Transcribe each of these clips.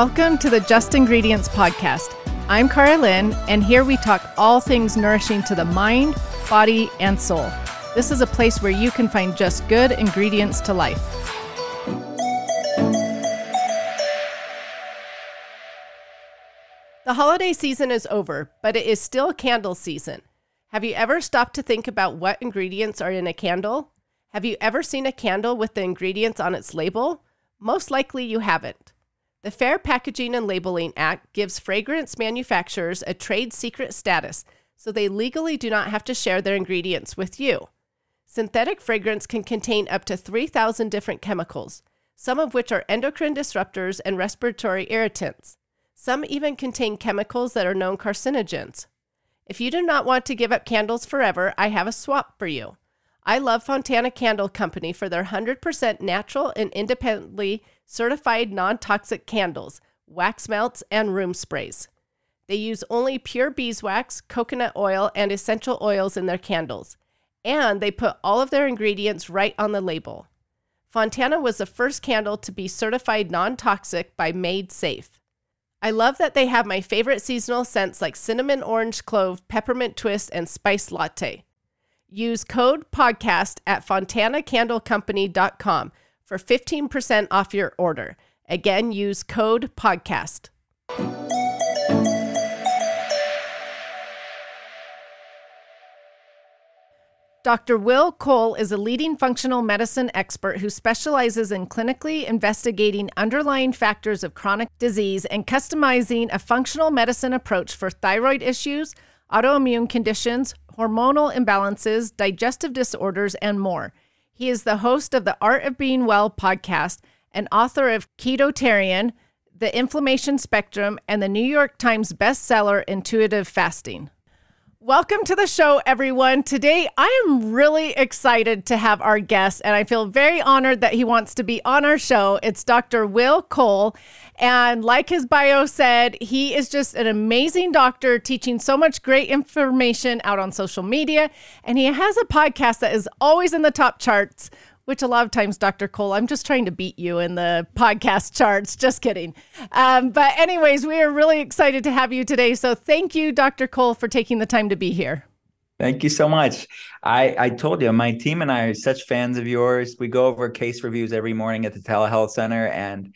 Welcome to the Just Ingredients Podcast. I'm Karalynne, and here we talk all things nourishing to the mind, body, and soul. This is a place where you can find just good ingredients to life. The holiday season is over, but it is still candle season. Have you ever stopped to think about what ingredients are in a candle? Have you ever seen a candle with the ingredients on its label? Most likely you haven't. The Fair Packaging and Labeling Act gives fragrance manufacturers a trade secret status so they legally do not have to share their ingredients with you. Synthetic fragrance can contain up to 3,000 different chemicals, some of which are endocrine disruptors and respiratory irritants. Some even contain chemicals that are known carcinogens. If you do not want to give up candles forever, I have a swap for you. I love Fontana Candle Company for their 100% natural and independently certified non toxic candles, wax melts, and room sprays. They use only pure beeswax, coconut oil, and essential oils in their candles, and they put all of their ingredients right on the label. Fontana was the first candle to be certified non toxic by Made Safe. I love that they have my favorite seasonal scents like cinnamon orange clove, peppermint twist, and spice latte. Use code podcast at fontanacandlecompany.com for 15% off your order. Again, use code podcast. Dr. Will Cole is a leading functional medicine expert who specializes in clinically investigating underlying factors of chronic disease and customizing a functional medicine approach for thyroid issues, autoimmune conditions, hormonal imbalances, digestive disorders, and more. He is the host of the Art of Being Well podcast and author of Ketotarian, The Inflammation Spectrum, and the New York Times bestseller Intuitive Fasting. Welcome to the show, everyone. Today, I am really excited to have our guest, and I feel very honored that he wants to be on our show. It's Dr. Will Cole. And like his bio said, he is just an amazing doctor teaching so much great information out on social media. And he has a podcast that is always in the top charts which a lot of times, Dr. Cole, I'm just trying to beat you in the podcast charts. Just kidding. Um, but, anyways, we are really excited to have you today. So, thank you, Dr. Cole, for taking the time to be here. Thank you so much. I, I told you, my team and I are such fans of yours. We go over case reviews every morning at the telehealth center, and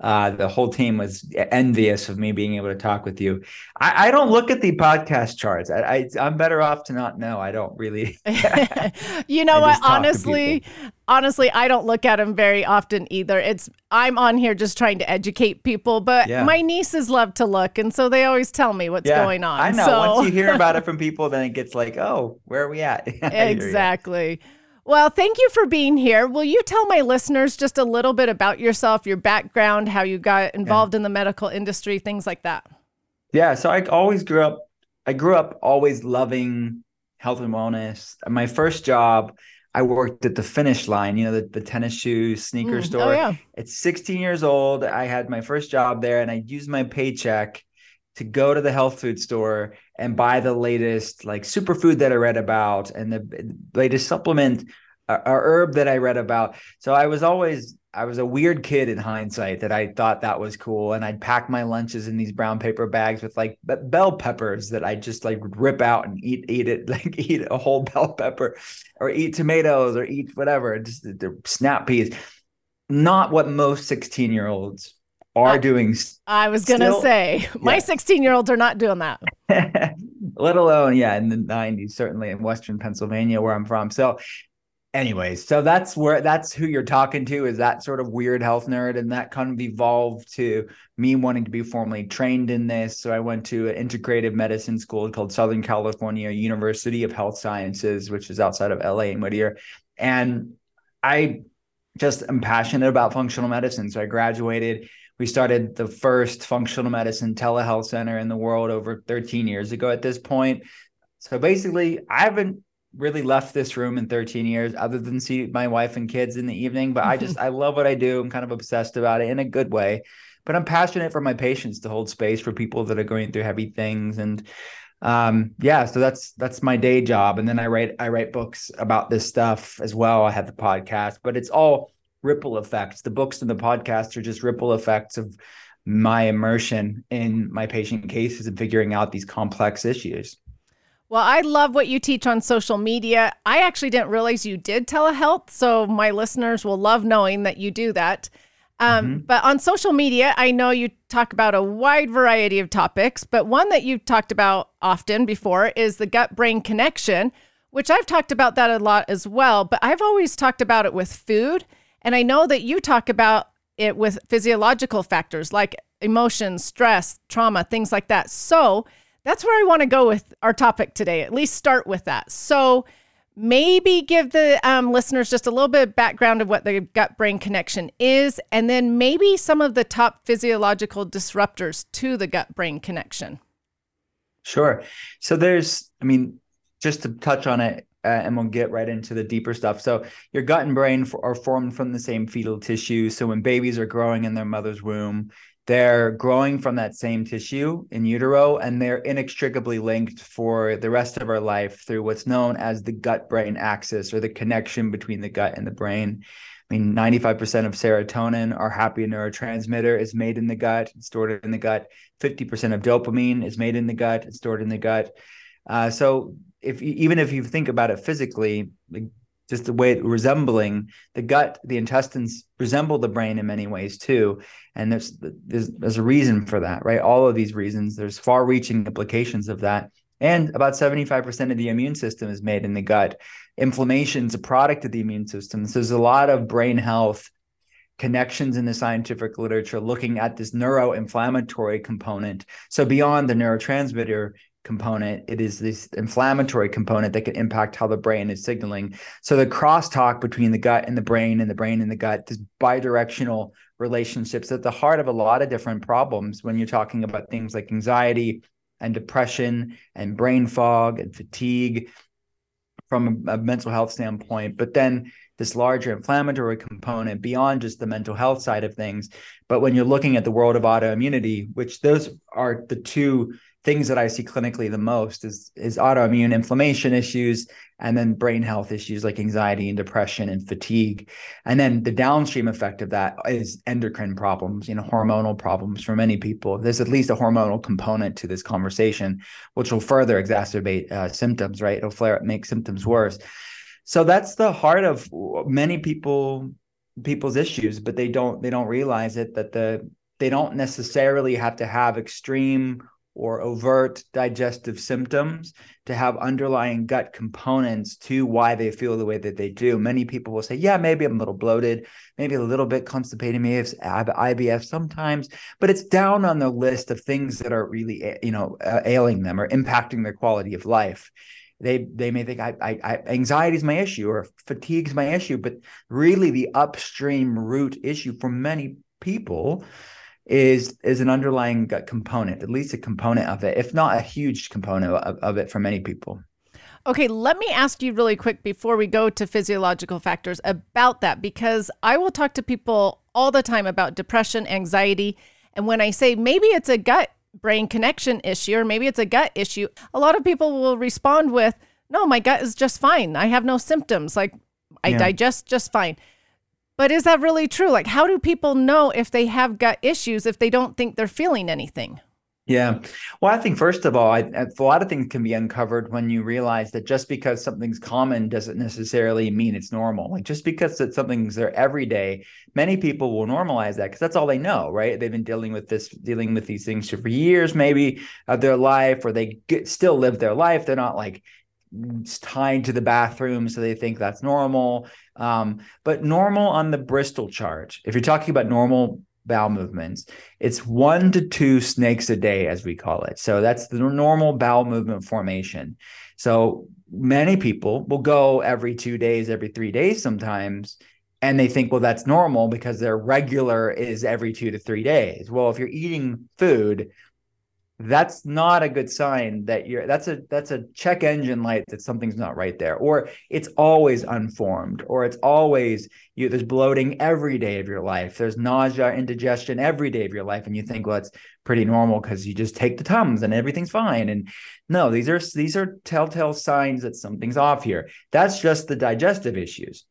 uh, the whole team was envious of me being able to talk with you. I, I don't look at the podcast charts. I, am better off to not know. I don't really. you know what? Honestly, honestly, I don't look at them very often either. It's I'm on here just trying to educate people, but yeah. my nieces love to look, and so they always tell me what's yeah, going on. I know. So... Once you hear about it from people, then it gets like, oh, where are we at? exactly. Well, thank you for being here. Will you tell my listeners just a little bit about yourself, your background, how you got involved yeah. in the medical industry, things like that? Yeah, so I always grew up I grew up always loving health and wellness. My first job, I worked at the finish line, you know, the, the tennis shoes, sneaker mm, oh, store. Oh, yeah. At 16 years old, I had my first job there and I used my paycheck to go to the health food store and buy the latest like superfood that I read about and the latest supplement or herb that I read about. So I was always I was a weird kid in hindsight that I thought that was cool, and I'd pack my lunches in these brown paper bags with like bell peppers that I just like rip out and eat eat it like eat a whole bell pepper, or eat tomatoes or eat whatever, just the snap peas. Not what most sixteen year olds are oh, doing. I was going to say, my 16 year olds are not doing that. Let alone, yeah, in the 90s, certainly in Western Pennsylvania, where I'm from. So, anyways, so that's where that's who you're talking to is that sort of weird health nerd. And that kind of evolved to me wanting to be formally trained in this. So, I went to an integrative medicine school called Southern California University of Health Sciences, which is outside of LA and Whittier. And I just am passionate about functional medicine. So, I graduated we started the first functional medicine telehealth center in the world over 13 years ago at this point. So basically, I haven't really left this room in 13 years other than see my wife and kids in the evening, but I just I love what I do. I'm kind of obsessed about it in a good way. But I'm passionate for my patients to hold space for people that are going through heavy things and um yeah so that's that's my day job and then i write i write books about this stuff as well i have the podcast but it's all ripple effects. The books and the podcasts are just ripple effects of my immersion in my patient cases and figuring out these complex issues. Well, I love what you teach on social media. I actually didn't realize you did telehealth, so my listeners will love knowing that you do that. Um, mm-hmm. But on social media, I know you talk about a wide variety of topics, but one that you've talked about often before is the gut brain connection, which I've talked about that a lot as well. But I've always talked about it with food. And I know that you talk about it with physiological factors like emotions, stress, trauma, things like that. So that's where I want to go with our topic today, at least start with that. So maybe give the um, listeners just a little bit of background of what the gut brain connection is, and then maybe some of the top physiological disruptors to the gut brain connection. Sure. So there's, I mean, just to touch on it, uh, and we'll get right into the deeper stuff. So, your gut and brain f- are formed from the same fetal tissue. So, when babies are growing in their mother's womb, they're growing from that same tissue in utero, and they're inextricably linked for the rest of our life through what's known as the gut brain axis or the connection between the gut and the brain. I mean, 95% of serotonin, our happy neurotransmitter, is made in the gut, stored in the gut. 50% of dopamine is made in the gut, stored in the gut. Uh, so if you, even if you think about it physically, like just the way resembling the gut, the intestines resemble the brain in many ways too, and there's there's there's a reason for that, right? All of these reasons, there's far-reaching implications of that. And about 75% of the immune system is made in the gut. Inflammation is a product of the immune system. So there's a lot of brain health connections in the scientific literature looking at this neuroinflammatory component. So beyond the neurotransmitter component. It is this inflammatory component that can impact how the brain is signaling. So the crosstalk between the gut and the brain and the brain and the gut this bidirectional relationships at the heart of a lot of different problems when you're talking about things like anxiety and depression and brain fog and fatigue from a, a mental health standpoint. But then this larger inflammatory component beyond just the mental health side of things. But when you're looking at the world of autoimmunity which those are the two things that I see clinically the most is is autoimmune inflammation issues and then brain health issues like anxiety and depression and fatigue. And then the downstream effect of that is endocrine problems, you know, hormonal problems for many people. There's at least a hormonal component to this conversation, which will further exacerbate uh, symptoms, right? It'll flare up, make symptoms worse. So that's the heart of many people people's issues, but they don't they don't realize it that the they don't necessarily have to have extreme or overt digestive symptoms to have underlying gut components to why they feel the way that they do. Many people will say, Yeah, maybe I'm a little bloated, maybe a little bit constipated, maybe it's IBS sometimes, but it's down on the list of things that are really, eh, you know, uh, ailing them or impacting their quality of life. They, they may think I, I, I anxiety is my issue or fatigue is my issue, but really the upstream root issue for many people is is an underlying gut component, at least a component of it, if not a huge component of, of it for many people. Okay, let me ask you really quick before we go to physiological factors about that because I will talk to people all the time about depression, anxiety, and when I say maybe it's a gut brain connection issue or maybe it's a gut issue, a lot of people will respond with, "No, my gut is just fine. I have no symptoms. Like I yeah. digest just fine." But is that really true? Like, how do people know if they have gut issues if they don't think they're feeling anything? Yeah. Well, I think first of all, I, a lot of things can be uncovered when you realize that just because something's common doesn't necessarily mean it's normal. Like just because that something's there every day, many people will normalize that because that's all they know, right? They've been dealing with this, dealing with these things for years, maybe of their life, or they get, still live their life. They're not like tied to the bathroom so they think that's normal um, but normal on the bristol chart if you're talking about normal bowel movements it's one to two snakes a day as we call it. So that's the normal bowel movement formation. So many people will go every two days every three days sometimes and they think well that's normal because their regular is every two to three days. Well if you're eating food that's not a good sign that you're that's a that's a check engine light that something's not right there or it's always unformed or it's always you there's bloating every day of your life. There's nausea indigestion every day of your life and you think well it's pretty normal because you just take the tums and everything's fine. And no these are these are telltale signs that something's off here. That's just the digestive issues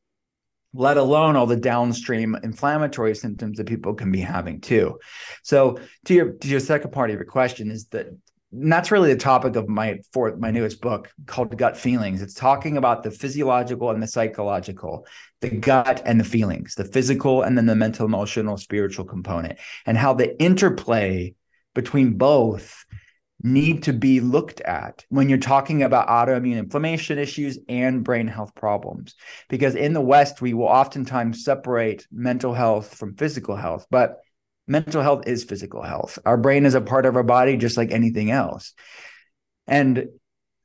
let alone all the downstream inflammatory symptoms that people can be having too. So to your to your second part of your question is that and that's really the topic of my fourth my newest book called gut feelings it's talking about the physiological and the psychological the gut and the feelings the physical and then the mental emotional spiritual component and how the interplay between both need to be looked at when you're talking about autoimmune inflammation issues and brain health problems. Because in the West, we will oftentimes separate mental health from physical health, but mental health is physical health. Our brain is a part of our body, just like anything else. And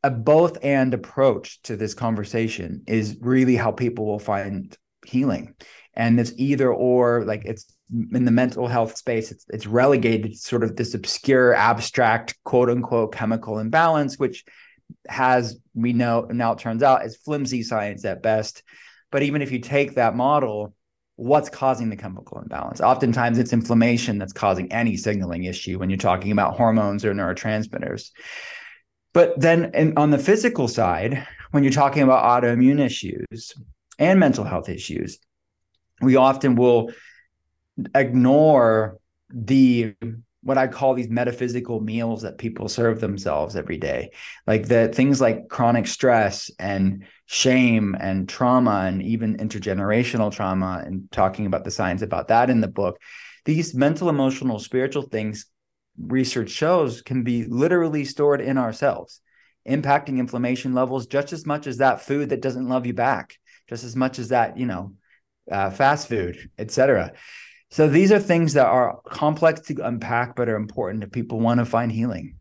a both and approach to this conversation is really how people will find healing. And it's either or, like it's in the mental health space, it's, it's relegated to sort of this obscure, abstract, quote unquote, chemical imbalance, which has, we know now it turns out, is flimsy science at best. But even if you take that model, what's causing the chemical imbalance? Oftentimes it's inflammation that's causing any signaling issue when you're talking about hormones or neurotransmitters. But then in, on the physical side, when you're talking about autoimmune issues and mental health issues, we often will ignore the what I call these metaphysical meals that people serve themselves every day. Like the things like chronic stress and shame and trauma and even intergenerational trauma and talking about the science about that in the book. These mental, emotional, spiritual things research shows can be literally stored in ourselves, impacting inflammation levels just as much as that food that doesn't love you back, just as much as that, you know, uh, fast food, etc. So these are things that are complex to unpack, but are important if people want to find healing.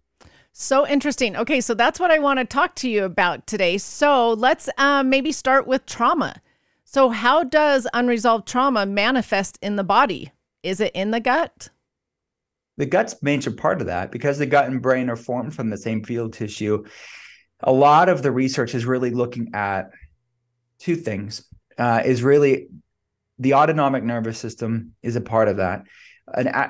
So interesting. Okay, so that's what I want to talk to you about today. So let's um, maybe start with trauma. So, how does unresolved trauma manifest in the body? Is it in the gut? The gut's major part of that because the gut and brain are formed from the same fetal tissue. A lot of the research is really looking at two things. Uh, is really the autonomic nervous system is a part of that. And uh,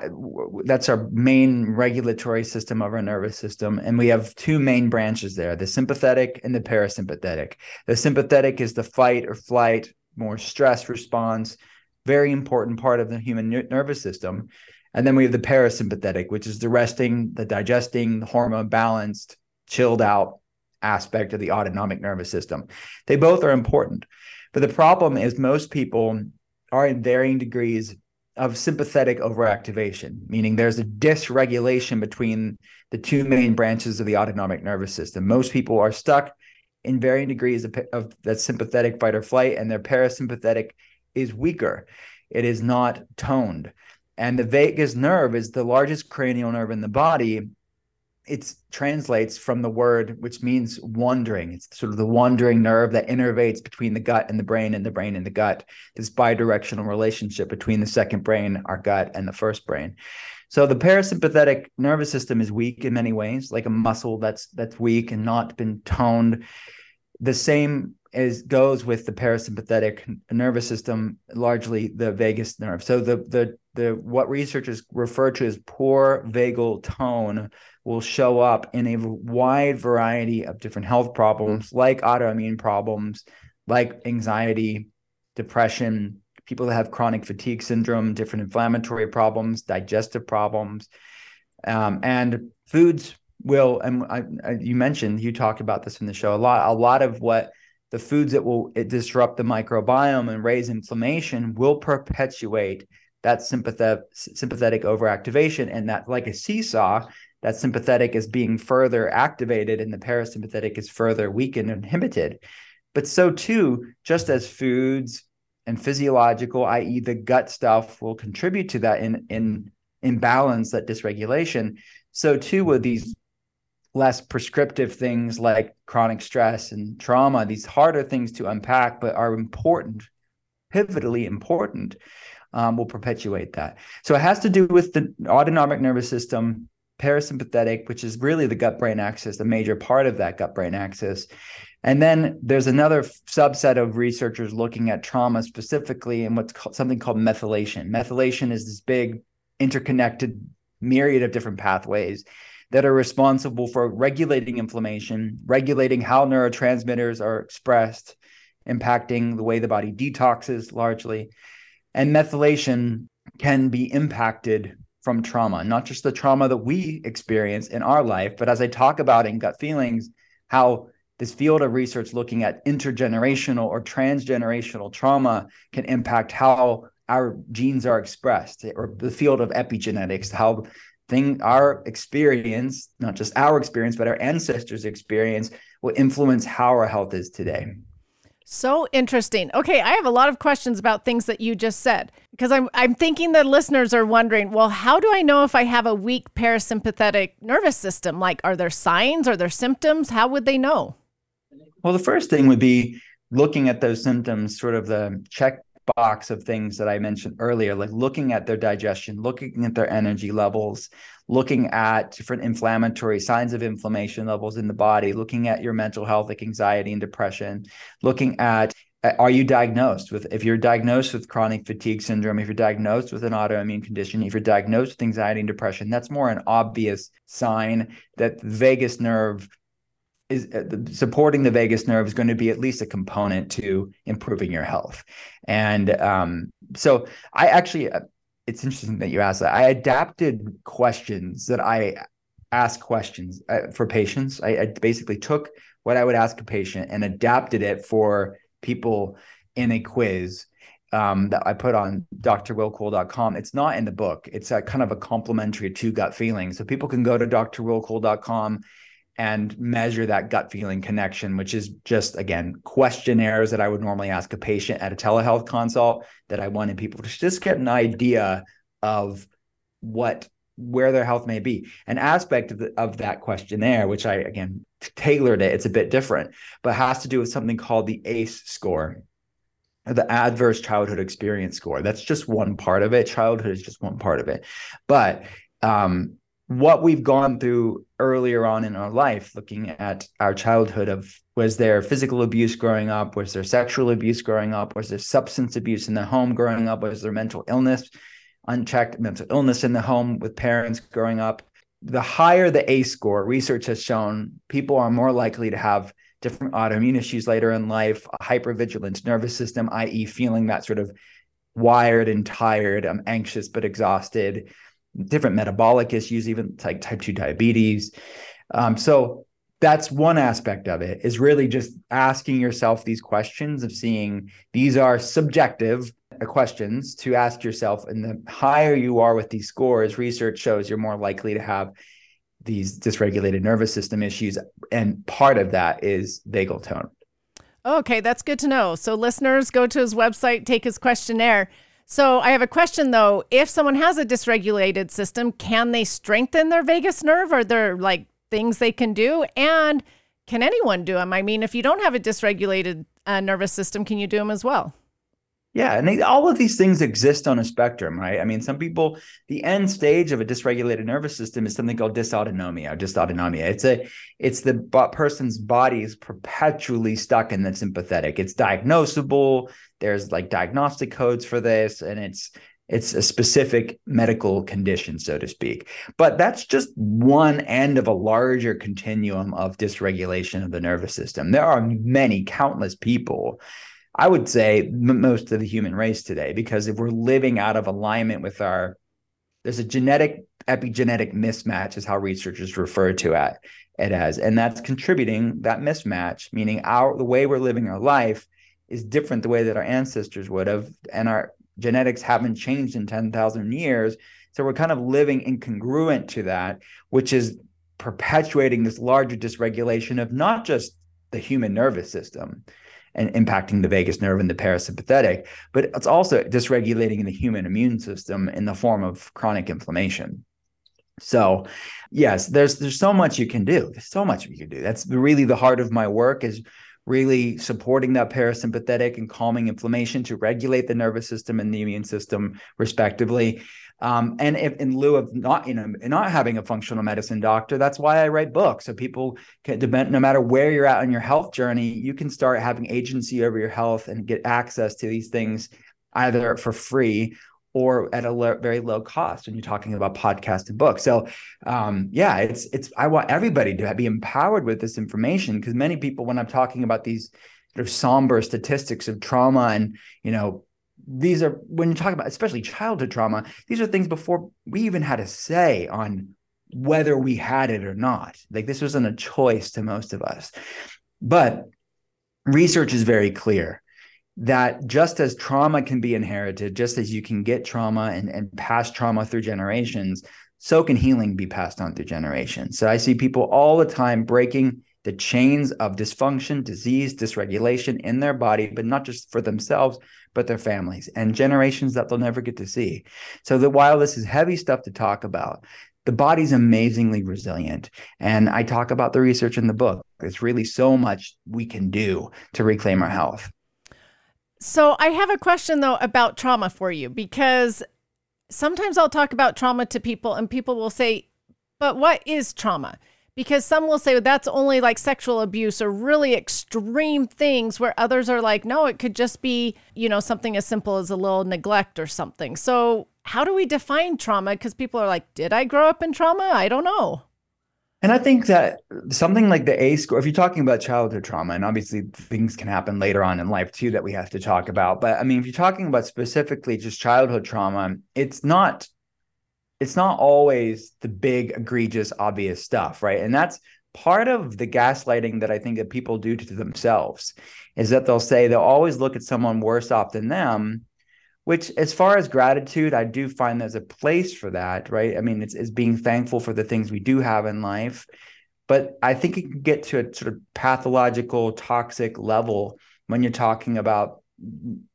that's our main regulatory system of our nervous system. And we have two main branches there the sympathetic and the parasympathetic. The sympathetic is the fight or flight, more stress response, very important part of the human nervous system. And then we have the parasympathetic, which is the resting, the digesting, the hormone balanced, chilled out aspect of the autonomic nervous system. They both are important. But the problem is most people are in varying degrees of sympathetic overactivation, meaning there's a dysregulation between the two main branches of the autonomic nervous system. Most people are stuck in varying degrees of, of that sympathetic fight or flight, and their parasympathetic is weaker. It is not toned. And the vagus nerve is the largest cranial nerve in the body it translates from the word which means wandering. It's sort of the wandering nerve that innervates between the gut and the brain and the brain and the gut. This bidirectional relationship between the second brain our gut and the first brain. So the parasympathetic nervous system is weak in many ways like a muscle that's that's weak and not been toned. The same is goes with the parasympathetic nervous system largely the vagus nerve so the the the what researchers refer to as poor vagal tone will show up in a wide variety of different health problems like autoimmune problems, like anxiety, depression, people that have chronic fatigue syndrome, different inflammatory problems, digestive problems. Um, and foods will, and I, I, you mentioned, you talked about this in the show a lot, a lot of what the foods that will disrupt the microbiome and raise inflammation will perpetuate that sympathetic sympathetic overactivation and that like a seesaw that sympathetic is being further activated and the parasympathetic is further weakened and inhibited. But so too, just as foods and physiological, i.e., the gut stuff, will contribute to that in in imbalance, that dysregulation, so too will these less prescriptive things like chronic stress and trauma, these harder things to unpack, but are important, pivotally important, um, will perpetuate that. So it has to do with the autonomic nervous system parasympathetic, which is really the gut brain axis, the major part of that gut brain axis. And then there's another subset of researchers looking at trauma specifically and what's called, something called methylation. Methylation is this big interconnected myriad of different pathways that are responsible for regulating inflammation, regulating how neurotransmitters are expressed, impacting the way the body detoxes largely. And methylation can be impacted from trauma, not just the trauma that we experience in our life, but as I talk about in gut feelings, how this field of research looking at intergenerational or transgenerational trauma can impact how our genes are expressed, or the field of epigenetics, how thing our experience, not just our experience, but our ancestors' experience will influence how our health is today. So interesting. Okay, I have a lot of questions about things that you just said because I'm I'm thinking the listeners are wondering, well, how do I know if I have a weak parasympathetic nervous system? Like are there signs, are there symptoms? How would they know? Well, the first thing would be looking at those symptoms, sort of the check box of things that I mentioned earlier, like looking at their digestion, looking at their energy levels, looking at different inflammatory signs of inflammation levels in the body, looking at your mental health, like anxiety and depression, looking at uh, are you diagnosed with if you're diagnosed with chronic fatigue syndrome if you're diagnosed with an autoimmune condition if you're diagnosed with anxiety and depression that's more an obvious sign that vagus nerve is uh, supporting the vagus nerve is going to be at least a component to improving your health. And um, so I actually, uh, it's interesting that you asked that. I adapted questions that I ask questions uh, for patients. I, I, basically took what I would ask a patient and adapted it for people in a quiz um, that I put on drwillcole.com. It's not in the book. It's a kind of a complementary to gut feeling. So people can go to drwillcole.com and measure that gut feeling connection, which is just, again, questionnaires that I would normally ask a patient at a telehealth consult that I wanted people to just get an idea of what where their health may be. An aspect of, the, of that questionnaire, which I again tailored it, it's a bit different, but has to do with something called the ACE score, the Adverse Childhood Experience Score. That's just one part of it. Childhood is just one part of it, but um, what we've gone through earlier on in our life, looking at our childhood of was there physical abuse growing up? Was there sexual abuse growing up? Was there substance abuse in the home growing up? Was there mental illness, unchecked mental illness in the home with parents growing up? The higher the ACE score, research has shown people are more likely to have different autoimmune issues later in life, a hypervigilant nervous system, i.e., feeling that sort of wired and tired, I'm anxious but exhausted different metabolic issues, even like type 2 diabetes. Um, so that's one aspect of it is really just asking yourself these questions of seeing these are subjective questions to ask yourself. And the higher you are with these scores, research shows you're more likely to have these dysregulated nervous system issues. And part of that is vagal tone. Okay, that's good to know. So, listeners, go to his website, take his questionnaire. So I have a question though. If someone has a dysregulated system, can they strengthen their vagus nerve? Are there like things they can do? And can anyone do them? I mean, if you don't have a dysregulated uh, nervous system, can you do them as well? Yeah, and they, all of these things exist on a spectrum, right? I mean, some people, the end stage of a dysregulated nervous system is something called dysautonomia or dysautonomia. It's a, it's the person's body is perpetually stuck in the sympathetic. It's diagnosable. There's like diagnostic codes for this, and it's it's a specific medical condition, so to speak. But that's just one end of a larger continuum of dysregulation of the nervous system. There are many, countless people I would say most of the human race today, because if we're living out of alignment with our, there's a genetic epigenetic mismatch, is how researchers refer to it, it as, and that's contributing that mismatch, meaning our the way we're living our life is different the way that our ancestors would have, and our genetics haven't changed in ten thousand years, so we're kind of living incongruent to that, which is perpetuating this larger dysregulation of not just the human nervous system and impacting the vagus nerve and the parasympathetic, but it's also dysregulating the human immune system in the form of chronic inflammation. So, yes, there's there's so much you can do. There's so much you can do. That's really the heart of my work is really supporting that parasympathetic and calming inflammation to regulate the nervous system and the immune system respectively um, and if in lieu of not, you know, not having a functional medicine doctor, that's why I write books. So people can, no matter where you're at on your health journey, you can start having agency over your health and get access to these things either for free or at a very low cost when you're talking about podcast and books. So, um, yeah, it's it's I want everybody to be empowered with this information because many people, when I'm talking about these sort of somber statistics of trauma and you know these are when you talk about especially childhood trauma these are things before we even had a say on whether we had it or not. Like this wasn't a choice to most of us. But research is very clear that just as trauma can be inherited just as you can get trauma and, and pass trauma through generations so can healing be passed on through generations so i see people all the time breaking the chains of dysfunction, disease, dysregulation in their body, but not just for themselves, but their families and generations that they'll never get to see. So that while this is heavy stuff to talk about, the body's amazingly resilient. And I talk about the research in the book. There's really so much we can do to reclaim our health. So I have a question though about trauma for you because sometimes I'll talk about trauma to people and people will say, but what is trauma? because some will say well, that's only like sexual abuse or really extreme things where others are like no it could just be you know something as simple as a little neglect or something. So how do we define trauma? Because people are like did i grow up in trauma? I don't know and I think that something like the ACE score, if you're talking about childhood trauma, and obviously things can happen later on in life too that we have to talk about. But I mean, if you're talking about specifically just childhood trauma, it's not it's not always the big egregious obvious stuff right and that's part of the gaslighting that i think that people do to themselves is that they'll say they'll always look at someone worse off than them which as far as gratitude i do find there's a place for that right i mean it's, it's being thankful for the things we do have in life but i think it can get to a sort of pathological toxic level when you're talking about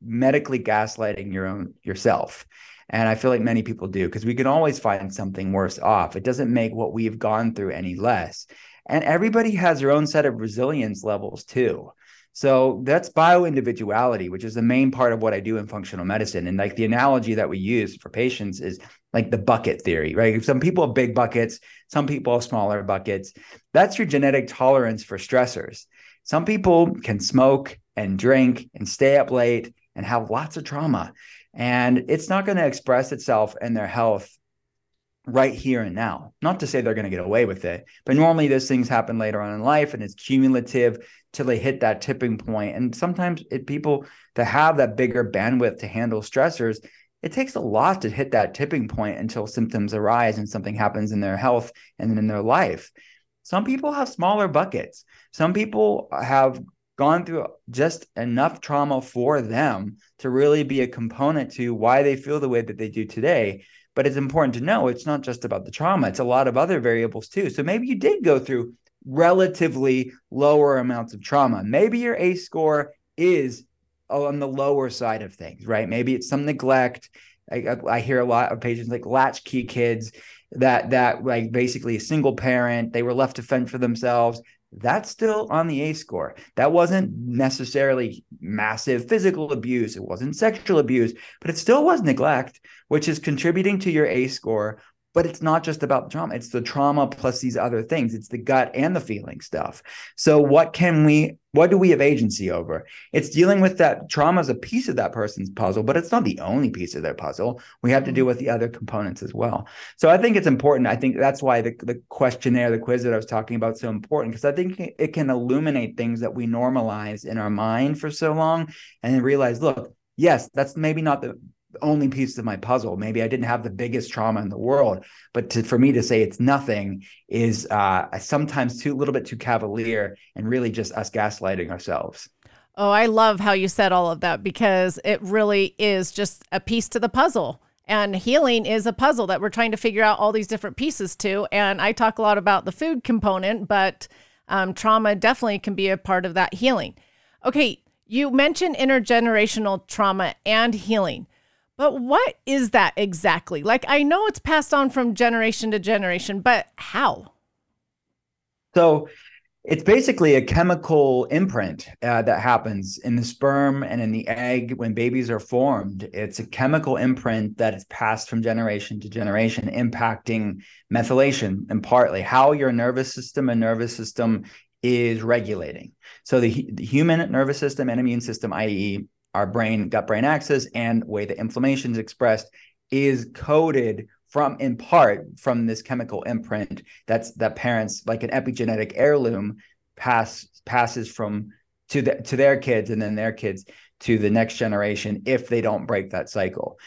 medically gaslighting your own yourself and I feel like many people do because we can always find something worse off. It doesn't make what we've gone through any less. And everybody has their own set of resilience levels too. So that's bioindividuality, which is the main part of what I do in functional medicine. And like the analogy that we use for patients is like the bucket theory, right? Some people have big buckets, some people have smaller buckets. That's your genetic tolerance for stressors. Some people can smoke and drink and stay up late and have lots of trauma and it's not going to express itself in their health right here and now. Not to say they're going to get away with it, but normally those things happen later on in life and it's cumulative till they hit that tipping point. And sometimes it people to have that bigger bandwidth to handle stressors, it takes a lot to hit that tipping point until symptoms arise and something happens in their health and in their life. Some people have smaller buckets. Some people have gone through just enough trauma for them to really be a component to why they feel the way that they do today. But it's important to know it's not just about the trauma, it's a lot of other variables too. So maybe you did go through relatively lower amounts of trauma. Maybe your ACE score is on the lower side of things, right? Maybe it's some neglect. I, I hear a lot of patients like latchkey kids that that like basically a single parent they were left to fend for themselves that's still on the ACE score. That wasn't necessarily massive physical abuse. It wasn't sexual abuse, but it still was neglect, which is contributing to your ACE score but it's not just about trauma it's the trauma plus these other things. It's the gut and the feeling stuff. So what can we what do we have agency over? It's dealing with that trauma is a piece of that person's puzzle but it's not the only piece of their puzzle. We have to deal with the other components as well. So i think it's important. I think that's why the, the questionnaire the quiz that i was talking about is so important because i think it can illuminate things that we normalize in our mind for so long and then realize look yes that's maybe not the only piece of my puzzle. Maybe I didn't have the biggest trauma in the world, but to, for me to say it's nothing is uh, sometimes too a little bit too cavalier and really just us gaslighting ourselves. Oh, I love how you said all of that because it really is just a piece to the puzzle. And healing is a puzzle that we're trying to figure out all these different pieces to. And I talk a lot about the food component, but um, trauma definitely can be a part of that healing. Okay, you mentioned intergenerational trauma and healing. But what is that exactly? Like, I know it's passed on from generation to generation, but how? So, it's basically a chemical imprint uh, that happens in the sperm and in the egg when babies are formed. It's a chemical imprint that is passed from generation to generation, impacting methylation and partly how your nervous system and nervous system is regulating. So the, the human nervous system and immune system, i.e., our brain gut brain axis and way the inflammation is expressed is coded from in part from this chemical imprint that's that parents like an epigenetic heirloom pass passes from to the, to their kids and then their kids to the next generation if they don't break that cycle.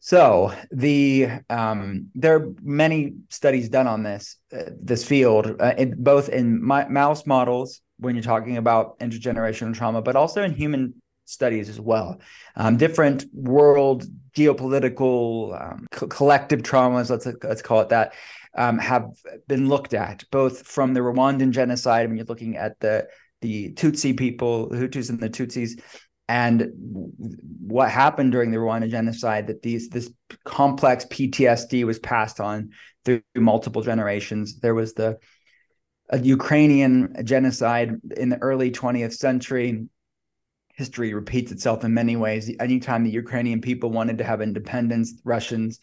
So the um, there are many studies done on this uh, this field, uh, in, both in my, mouse models when you're talking about intergenerational trauma, but also in human studies as well. Um, different world geopolitical um, co- collective traumas, let's let's call it that, um, have been looked at both from the Rwandan genocide when you're looking at the the Tutsi people, the Hutus and the Tutsis, and what happened during the Rwanda genocide that these this complex PTSD was passed on through multiple generations. There was the Ukrainian genocide in the early 20th century. History repeats itself in many ways. Anytime the Ukrainian people wanted to have independence, Russians,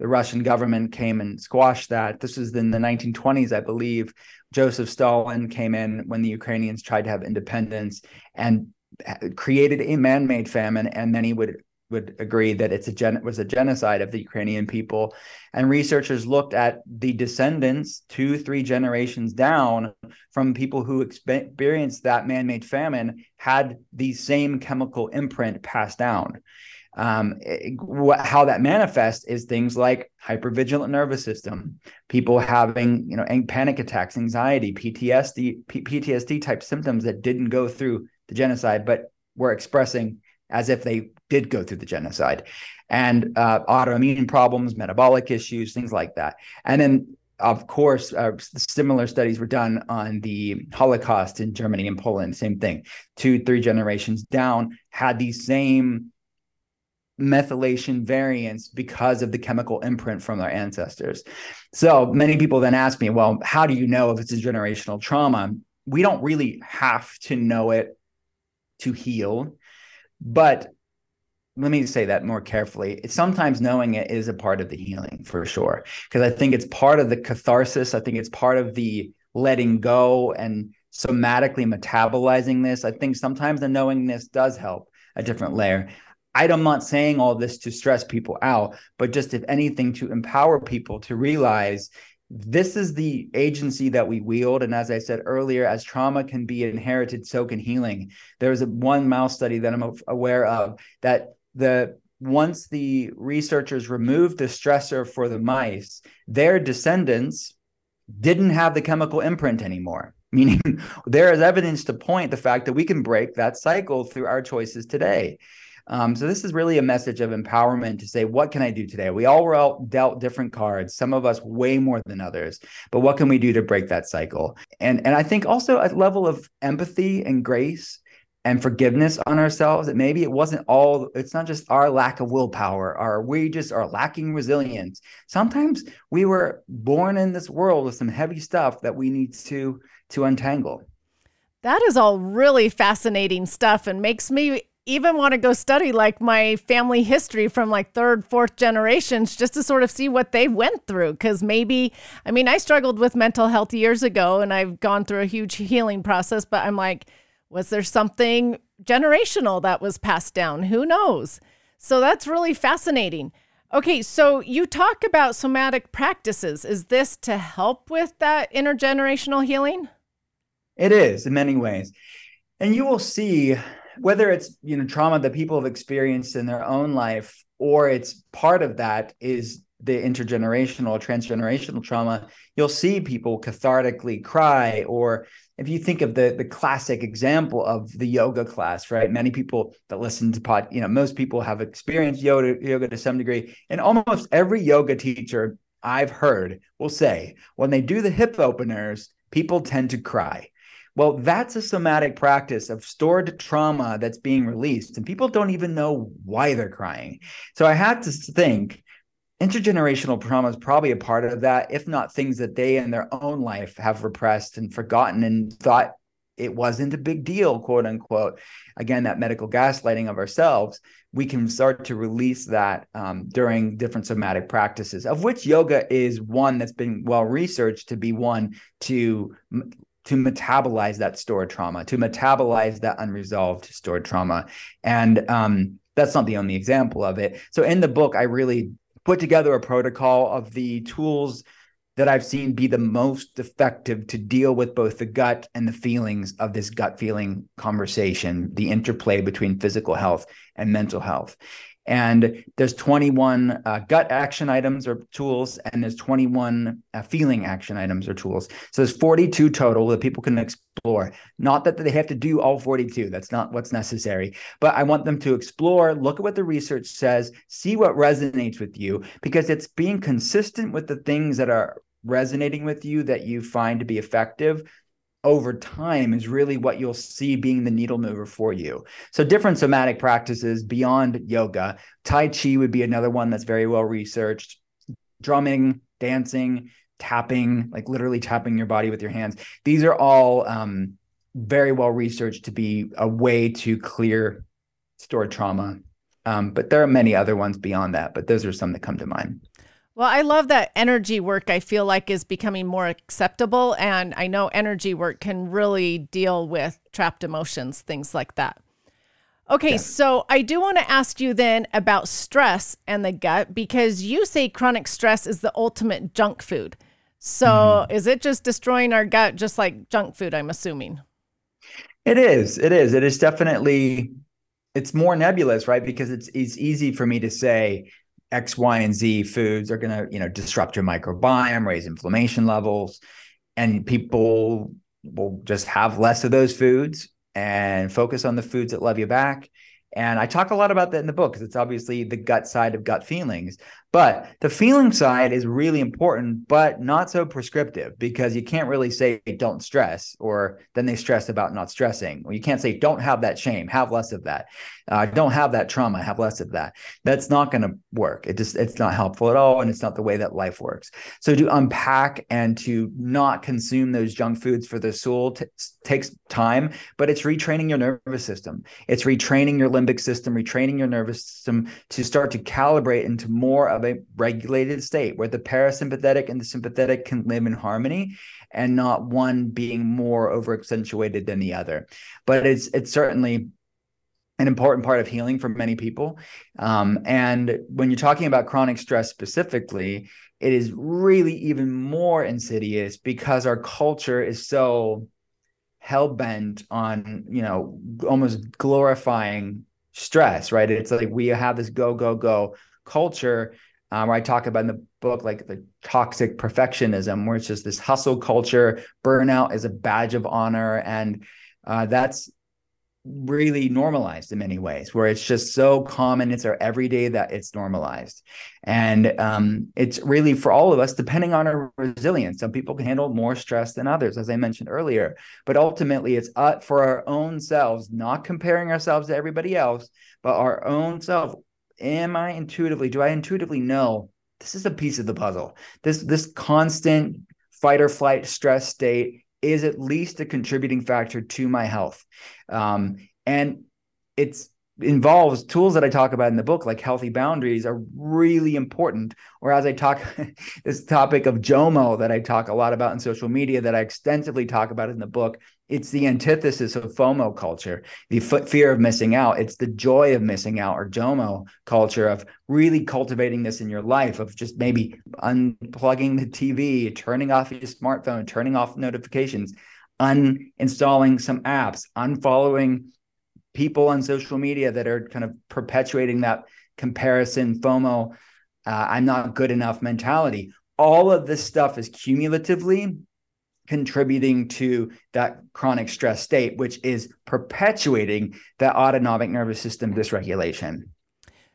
the Russian government came and squashed that. This was in the 1920s, I believe. Joseph Stalin came in when the Ukrainians tried to have independence and created a man-made famine, and many would would agree that it's a gen- was a genocide of the Ukrainian people. And researchers looked at the descendants two, three generations down from people who experienced that man-made famine had the same chemical imprint passed down. Um, it, what, how that manifests is things like hypervigilant nervous system, people having you know panic attacks, anxiety, PTSD, P- PTSD type symptoms that didn't go through the genocide, but were expressing as if they did go through the genocide, and uh, autoimmune problems, metabolic issues, things like that. And then, of course, uh, similar studies were done on the Holocaust in Germany and Poland. Same thing, two, three generations down had these same methylation variants because of the chemical imprint from their ancestors. So many people then ask me, well, how do you know if it's a generational trauma? We don't really have to know it to heal. But let me say that more carefully. Sometimes knowing it is a part of the healing for sure. Because I think it's part of the catharsis. I think it's part of the letting go and somatically metabolizing this. I think sometimes the knowingness does help a different layer. I'm not saying all this to stress people out, but just if anything, to empower people to realize this is the agency that we wield and as i said earlier as trauma can be inherited so can healing there's a one mouse study that i'm aware of that the once the researchers removed the stressor for the mice their descendants didn't have the chemical imprint anymore meaning there is evidence to point the fact that we can break that cycle through our choices today um, so this is really a message of empowerment to say, what can I do today? We all were all dealt different cards, some of us way more than others, but what can we do to break that cycle? And and I think also a level of empathy and grace and forgiveness on ourselves that maybe it wasn't all it's not just our lack of willpower or we just are lacking resilience sometimes we were born in this world with some heavy stuff that we need to to untangle that is all really fascinating stuff and makes me even want to go study like my family history from like third, fourth generations just to sort of see what they went through. Cause maybe, I mean, I struggled with mental health years ago and I've gone through a huge healing process, but I'm like, was there something generational that was passed down? Who knows? So that's really fascinating. Okay, so you talk about somatic practices. Is this to help with that intergenerational healing? It is in many ways. And you will see whether it's you know trauma that people have experienced in their own life or it's part of that is the intergenerational transgenerational trauma you'll see people cathartically cry or if you think of the the classic example of the yoga class right many people that listen to pod you know most people have experienced yoga yoga to some degree and almost every yoga teacher i've heard will say when they do the hip openers people tend to cry well, that's a somatic practice of stored trauma that's being released, and people don't even know why they're crying. So I had to think intergenerational trauma is probably a part of that, if not things that they in their own life have repressed and forgotten and thought it wasn't a big deal, quote unquote. Again, that medical gaslighting of ourselves, we can start to release that um, during different somatic practices, of which yoga is one that's been well researched to be one to to metabolize that stored trauma, to metabolize that unresolved stored trauma. And um, that's not the only example of it. So in the book, I really put together a protocol of the tools that I've seen be the most effective to deal with both the gut and the feelings of this gut feeling conversation, the interplay between physical health and mental health. And there's 21 uh, gut action items or tools, and there's 21 uh, feeling action items or tools. So there's 42 total that people can explore. Not that they have to do all 42. That's not what's necessary. But I want them to explore, look at what the research says, see what resonates with you, because it's being consistent with the things that are resonating with you that you find to be effective over time is really what you'll see being the needle mover for you. So different somatic practices beyond yoga, tai chi would be another one that's very well researched, drumming, dancing, tapping, like literally tapping your body with your hands. These are all um, very well researched to be a way to clear stored trauma. Um, but there are many other ones beyond that, but those are some that come to mind. Well, I love that energy work, I feel like, is becoming more acceptable. And I know energy work can really deal with trapped emotions, things like that. Okay, yeah. so I do want to ask you then about stress and the gut because you say chronic stress is the ultimate junk food. So mm-hmm. is it just destroying our gut just like junk food, I'm assuming? It is. It is. It is definitely it's more nebulous, right? Because it's it's easy for me to say X, Y, and Z foods are going to, you know, disrupt your microbiome, raise inflammation levels, and people will just have less of those foods and focus on the foods that love you back. And I talk a lot about that in the book because it's obviously the gut side of gut feelings. But the feeling side is really important, but not so prescriptive because you can't really say don't stress, or then they stress about not stressing. Or you can't say don't have that shame, have less of that. Uh, don't have that trauma, have less of that. That's not going to work. It just it's not helpful at all, and it's not the way that life works. So to unpack and to not consume those junk foods for the soul t- takes time, but it's retraining your nervous system. It's retraining your limbic system, retraining your nervous system to start to calibrate into more of a regulated state where the parasympathetic and the sympathetic can live in harmony and not one being more over accentuated than the other. But it's it's certainly an important part of healing for many people. Um, and when you're talking about chronic stress specifically, it is really even more insidious because our culture is so hell bent on, you know, almost glorifying stress, right? It's like we have this go, go, go culture um, where I talk about in the book, like the toxic perfectionism, where it's just this hustle culture, burnout is a badge of honor. And uh, that's really normalized in many ways, where it's just so common. It's our everyday that it's normalized. And um, it's really for all of us, depending on our resilience. Some people can handle more stress than others, as I mentioned earlier. But ultimately, it's uh, for our own selves, not comparing ourselves to everybody else, but our own self am I intuitively, do I intuitively know this is a piece of the puzzle? This this constant fight or flight stress state is at least a contributing factor to my health. Um, and it's involves tools that I talk about in the book, like healthy boundaries, are really important. Or as I talk this topic of JOMO that I talk a lot about in social media, that I extensively talk about in the book, it's the antithesis of FOMO culture, the f- fear of missing out. It's the joy of missing out, or JOMO culture of really cultivating this in your life, of just maybe unplugging the TV, turning off your smartphone, turning off notifications, uninstalling some apps, unfollowing people on social media that are kind of perpetuating that comparison, FOMO, uh, I'm not good enough mentality. All of this stuff is cumulatively contributing to that chronic stress state, which is perpetuating that autonomic nervous system dysregulation.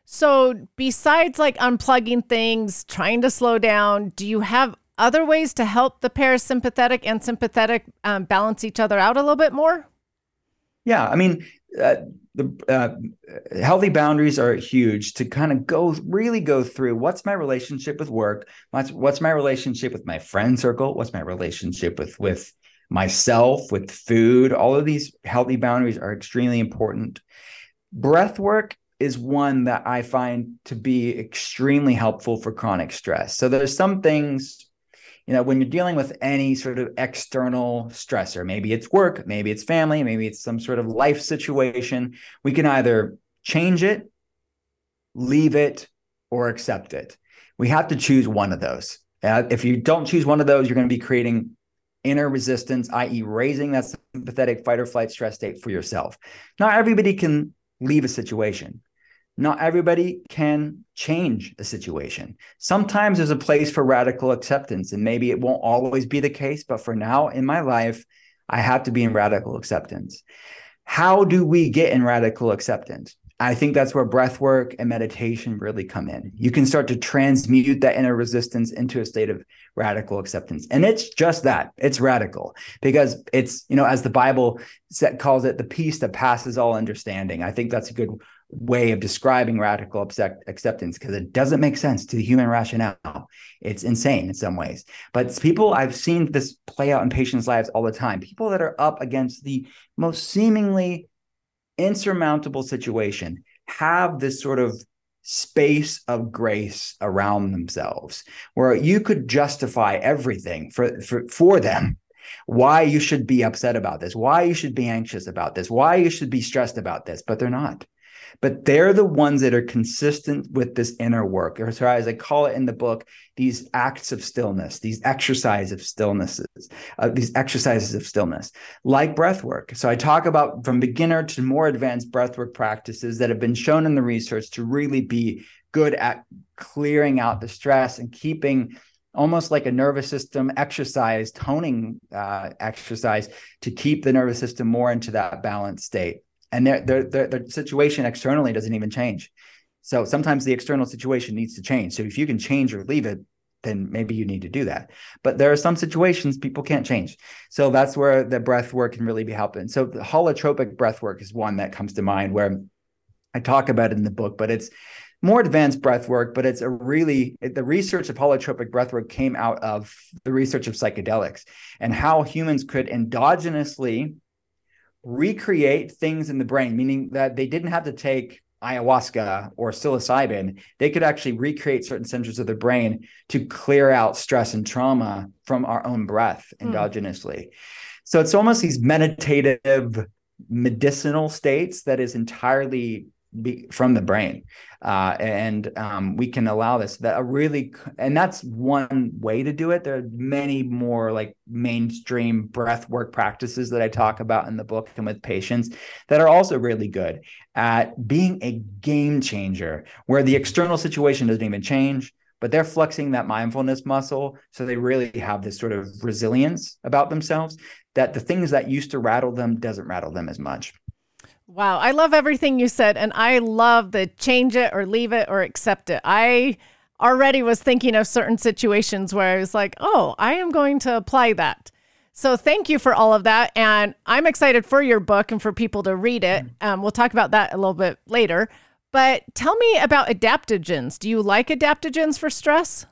So, besides like unplugging things, trying to slow down, do you have other ways to help the parasympathetic and sympathetic um, balance each other out a little bit more? Yeah, I mean, uh, the uh, healthy boundaries are huge to kind of go really go through what's my relationship with work what's what's my relationship with my friend circle what's my relationship with with myself with food. All of these healthy boundaries are extremely important. Breath work is one that i find to be extremely helpful for chronic stress. So there's some things you know, when you're dealing with any sort of external stressor, maybe it's work, maybe it's family, maybe it's some sort of life situation, we can either change it, leave it, or accept it. We have to choose one of those. Uh, if you don't choose one of those, you're going to be creating inner resistance, i.e., raising that sympathetic fight or flight stress state for yourself. Not everybody can leave a situation. Not everybody can change a situation. Sometimes there's a place for radical acceptance, and maybe it won't always be the case. But for now in my life, I have to be in radical acceptance. How do we get in radical acceptance? I think that's where breath work and meditation really come in. You can start to transmute that inner resistance into a state of radical acceptance. And it's just that it's radical because it's, you know, as the Bible calls it, the peace that passes all understanding. I think that's a good way of describing radical acceptance because it doesn't make sense to the human rationale. It's insane in some ways. But people, I've seen this play out in patients' lives all the time. People that are up against the most seemingly insurmountable situation have this sort of space of grace around themselves where you could justify everything for, for, for them why you should be upset about this why you should be anxious about this why you should be stressed about this but they're not but they're the ones that are consistent with this inner work, or sorry, as I call it in the book, these acts of stillness, these exercise of stillnesses, uh, these exercises of stillness, like breath work. So I talk about from beginner to more advanced breath work practices that have been shown in the research to really be good at clearing out the stress and keeping almost like a nervous system exercise, toning uh, exercise to keep the nervous system more into that balanced state and their, their their their situation externally doesn't even change. So sometimes the external situation needs to change. So if you can change or leave it, then maybe you need to do that. But there are some situations people can't change. So that's where the breath work can really be helping. So the holotropic breath work is one that comes to mind where I talk about it in the book, but it's more advanced breath work, but it's a really the research of holotropic breath work came out of the research of psychedelics and how humans could endogenously recreate things in the brain, meaning that they didn't have to take ayahuasca or psilocybin, they could actually recreate certain centers of the brain to clear out stress and trauma from our own breath mm. endogenously. So it's almost these meditative medicinal states that is entirely be, from the brain. Uh, and um, we can allow this that a really and that's one way to do it. There are many more like mainstream breath work practices that i talk about in the book and with patients that are also really good at being a game changer where the external situation doesn't even change but they're flexing that mindfulness muscle so they really have this sort of resilience about themselves that the things that used to rattle them doesn't rattle them as much Wow, I love everything you said, and I love the change it or leave it or accept it. I already was thinking of certain situations where I was like, oh, I am going to apply that. So thank you for all of that. And I'm excited for your book and for people to read it. Mm-hmm. Um, we'll talk about that a little bit later. But tell me about adaptogens. Do you like adaptogens for stress?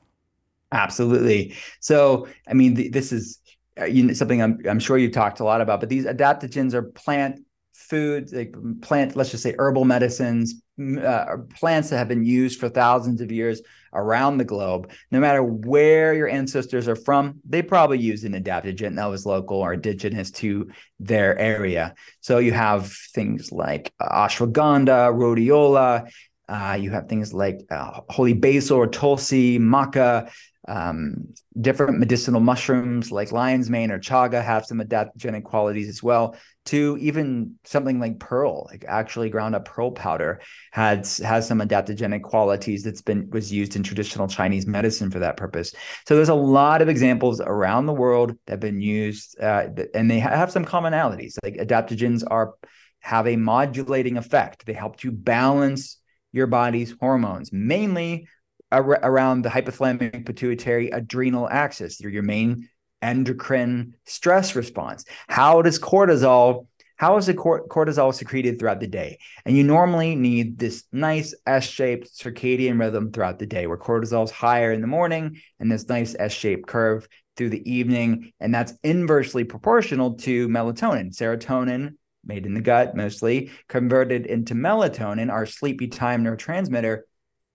Absolutely. So, I mean, th- this is uh, you know, something I'm, I'm sure you've talked a lot about, but these adaptogens are plant foods, like plant, let's just say herbal medicines, uh, plants that have been used for thousands of years around the globe. No matter where your ancestors are from, they probably used an adaptogen that was local or indigenous to their area. So you have things like ashwagandha, rhodiola. Uh, you have things like uh, holy basil or tulsi, maca, um, different medicinal mushrooms like lion's mane or chaga have some adaptogenic qualities as well. To even something like pearl, like actually ground up pearl powder, has has some adaptogenic qualities that's been was used in traditional Chinese medicine for that purpose. So there's a lot of examples around the world that have been used, uh, and they have some commonalities. Like adaptogens are have a modulating effect. They help to balance your body's hormones, mainly ar- around the hypothalamic pituitary adrenal axis. They're your main endocrine stress response. How does cortisol how is the cortisol secreted throughout the day? And you normally need this nice S-shaped circadian rhythm throughout the day where cortisol is higher in the morning and this nice S-shaped curve through the evening. And that's inversely proportional to melatonin. Serotonin, made in the gut mostly, converted into melatonin, our sleepy time neurotransmitter,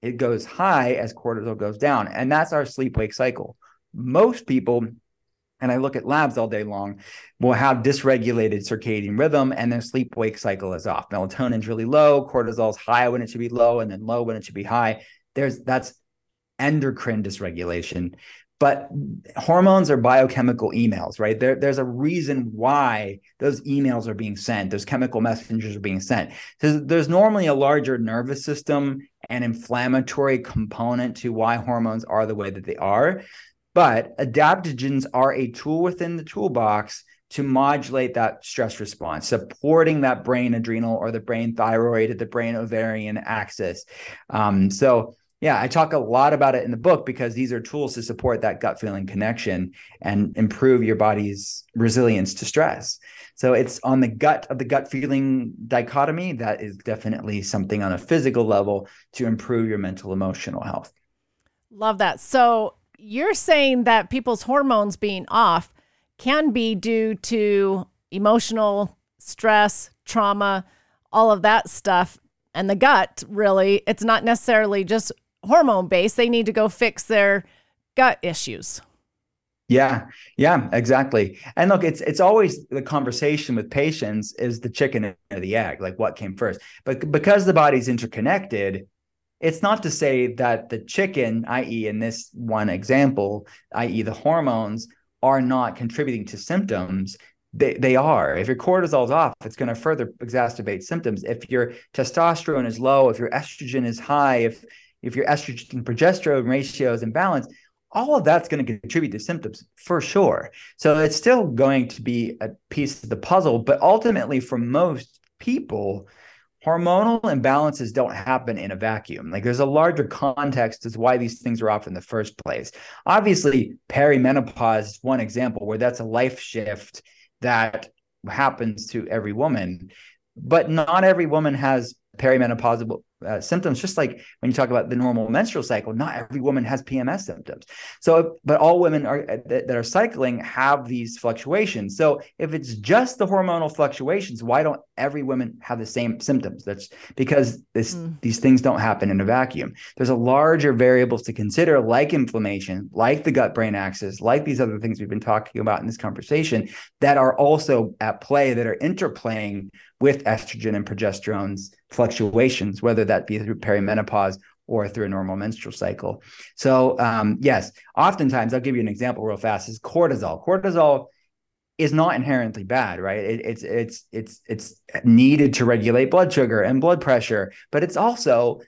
it goes high as cortisol goes down. And that's our sleep wake cycle. Most people, and I look at labs all day long, will have dysregulated circadian rhythm and their sleep wake cycle is off. Melatonin's really low, cortisol's high when it should be low, and then low when it should be high. There's that's endocrine dysregulation. but hormones are biochemical emails, right? There, there's a reason why those emails are being sent, those chemical messengers are being sent. So there's normally a larger nervous system and inflammatory component to why hormones are the way that they are. But adaptogens are a tool within the toolbox to modulate that stress response, supporting that brain adrenal or the brain thyroid or the brain ovarian axis. Um, so yeah, I talk a lot about it in the book because these are tools to support that gut feeling connection and improve your body's resilience to stress. So it's on the gut of the gut feeling dichotomy that is definitely something on a physical level to improve your mental emotional health. Love that. So you're saying that people's hormones being off can be due to emotional stress, trauma, all of that stuff and the gut really it's not necessarily just hormone based. They need to go fix their gut issues. Yeah, yeah, exactly. And look, it's it's always the conversation with patients is the chicken or the egg, like what came first. But because the body's interconnected, it's not to say that the chicken, i.e., in this one example, i.e., the hormones, are not contributing to symptoms. They, they are. If your cortisol is off, it's going to further exacerbate symptoms. If your testosterone is low, if your estrogen is high, if if your estrogen and progesterone ratio is imbalanced, all of that's going to contribute to symptoms for sure. So it's still going to be a piece of the puzzle, but ultimately, for most people, hormonal imbalances don't happen in a vacuum. Like there's a larger context as why these things are off in the first place. Obviously, perimenopause is one example where that's a life shift that happens to every woman, but not every woman has perimenopausal uh, symptoms just like when you talk about the normal menstrual cycle not every woman has pms symptoms. So but all women are uh, that, that, are cycling have these fluctuations. So if it's just the hormonal fluctuations why don't every woman have the same symptoms? That's because this mm. these things don't happen in a vacuum. There's a larger variables to consider like inflammation like the gut brain axis like these other things we've been talking about in this conversation that are also at play that are interplaying with estrogen and progesterone's fluctuations, whether that be through perimenopause or through a normal menstrual cycle. So, um, yes, oftentimes, I'll give you an example real fast is cortisol. Cortisol is not inherently bad, right? It, it's it's it's it's needed to regulate blood sugar and blood pressure, but it's also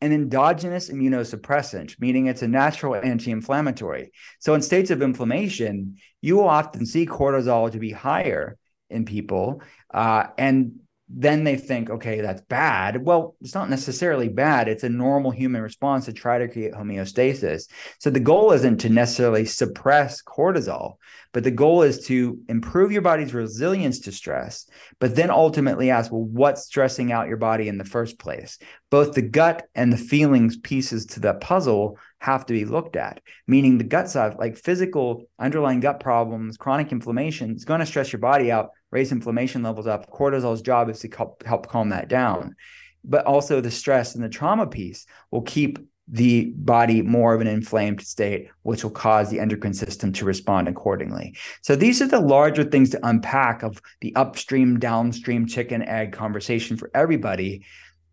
an endogenous immunosuppressant, meaning it's a natural anti-inflammatory. So in states of inflammation, you will often see cortisol to be higher in people, uh, and then they think, okay, that's bad. Well, it's not necessarily bad. It's a normal human response to try to create homeostasis. So the goal isn't to necessarily suppress cortisol, but the goal is to improve your body's resilience to stress, but then ultimately ask, well, what's stressing out your body in the first place? Both the gut and the feelings pieces to that puzzle have to be looked at, meaning the gut side, like physical underlying gut problems, chronic inflammation is going to stress your body out raise inflammation levels up. Cortisol's job is to help, help calm that down. But also the stress and the trauma piece will keep the body more of an inflamed state, which will cause the endocrine system to respond accordingly. So these are the larger things to unpack of the upstream, downstream chicken egg conversation for everybody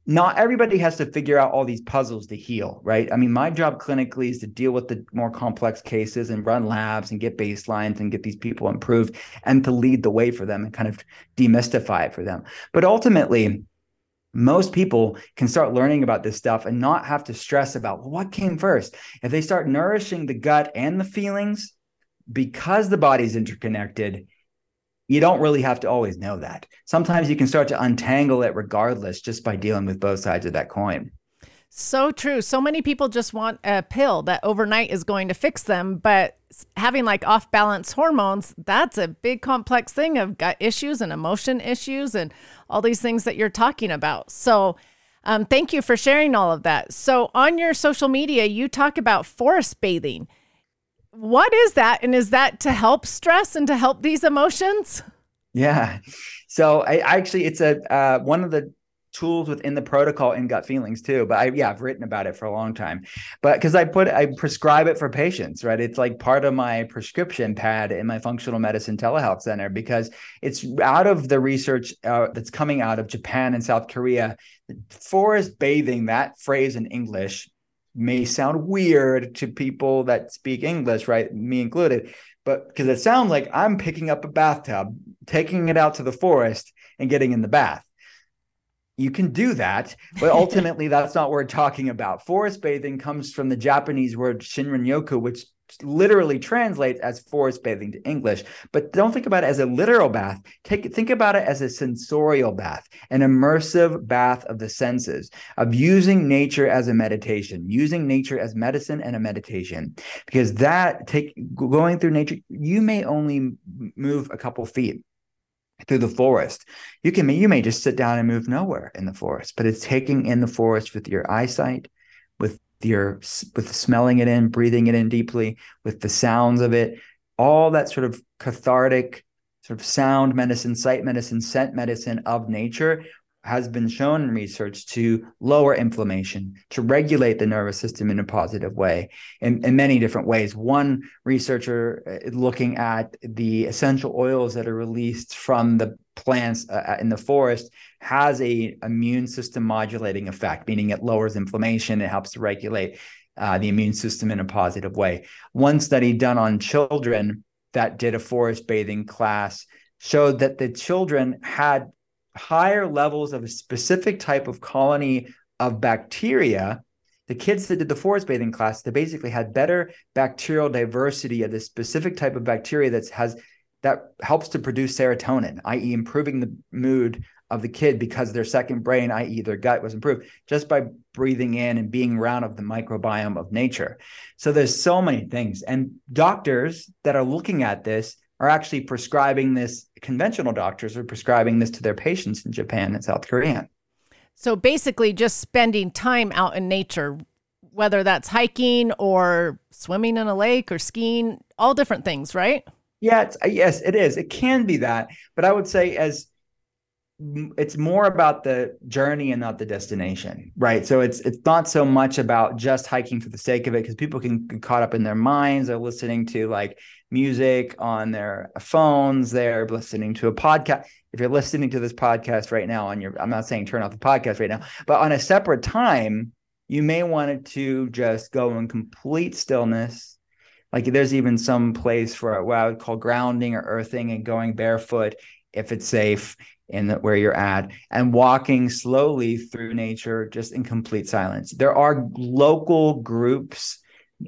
not everybody has to figure out all these puzzles to heal, right? I mean, my job clinically is to deal with the more complex cases and run labs and get baselines and get these people improved and to lead the way for them and kind of demystify it for them. But ultimately, most people can start learning about this stuff and not have to stress about well, what came first. If they start nourishing the gut and the feelings, because the body's interconnected, you don't really have to always know that. Sometimes you can start to untangle it regardless just by dealing with both sides of that coin. So true. So many people just want a pill that overnight is going to fix them, but having like off balance hormones, that's a big complex thing of gut issues and emotion issues and all these things that you're talking about. So, um, thank you for sharing all of that. So, on your social media, you talk about forest bathing. What is that? And is that to help stress and to help these emotions? Yeah. So I, I actually, it's a uh, one of the tools within the protocol in gut feelings too. But I, yeah, I've written about it for a long time. But because I put, I prescribe it for patients, right? It's like part of my prescription pad in my functional medicine telehealth center because it's out of the research uh, that's coming out of Japan and South Korea. Forest bathing, that phrase in English may sound weird to people that speak English, right? Me included. But because it sounds like I'm picking up a bathtub, taking it out to the forest, and getting in the bath. You can do that, but ultimately that's not what we're talking about. Forest bathing comes from the Japanese word shinrin yoku, which literally translates as forest bathing to English. But don't think about it as a literal bath. Take think about it as a sensorial bath, an immersive bath of the senses, of using nature as a meditation, using nature as medicine and a meditation. Because that take going through nature, you may only move a couple feet through the forest. You can you may just sit down and move nowhere in the forest, but it's taking in the forest with your eyesight, your with smelling it in, breathing it in deeply, with the sounds of it, all that sort of cathartic, sort of sound medicine, sight medicine, scent medicine of nature has been shown in research to lower inflammation, to regulate the nervous system in a positive way in, in many different ways. One researcher uh, looking at the essential oils that are released from the plants uh, uh, in the forest has a immune system modulating effect, meaning it lowers inflammation, it helps to regulate uh, the immune system in a positive way. One study done on children that did a forest bathing class showed that the children had higher levels of a specific type of colony of bacteria the kids that did the forest bathing class they basically had better bacterial diversity of this specific type of bacteria that has that helps to produce serotonin i.e improving the mood of the kid because their second brain i.e their gut was improved just by breathing in and being around of the microbiome of nature so there's so many things and doctors that are looking at this are actually prescribing this conventional doctors are prescribing this to their patients in Japan and South Korea. So basically just spending time out in nature whether that's hiking or swimming in a lake or skiing, all different things, right? Yeah, it's, uh, yes, it is. It can be that, but I would say as it's more about the journey and not the destination right? So it's it's not so much about just hiking for the sake of it because people can get caught up in their minds. They're listening to like music on their phones. They're listening to a podcast if you're listening to this podcast right now on your i'm not saying turn off the podcast right now but on a separate time you may want to just go in complete stillness like there's even some place for what i would call grounding or earthing and going barefoot if it's safe in the, where you're at and walking slowly through nature just in complete silence. There are local groups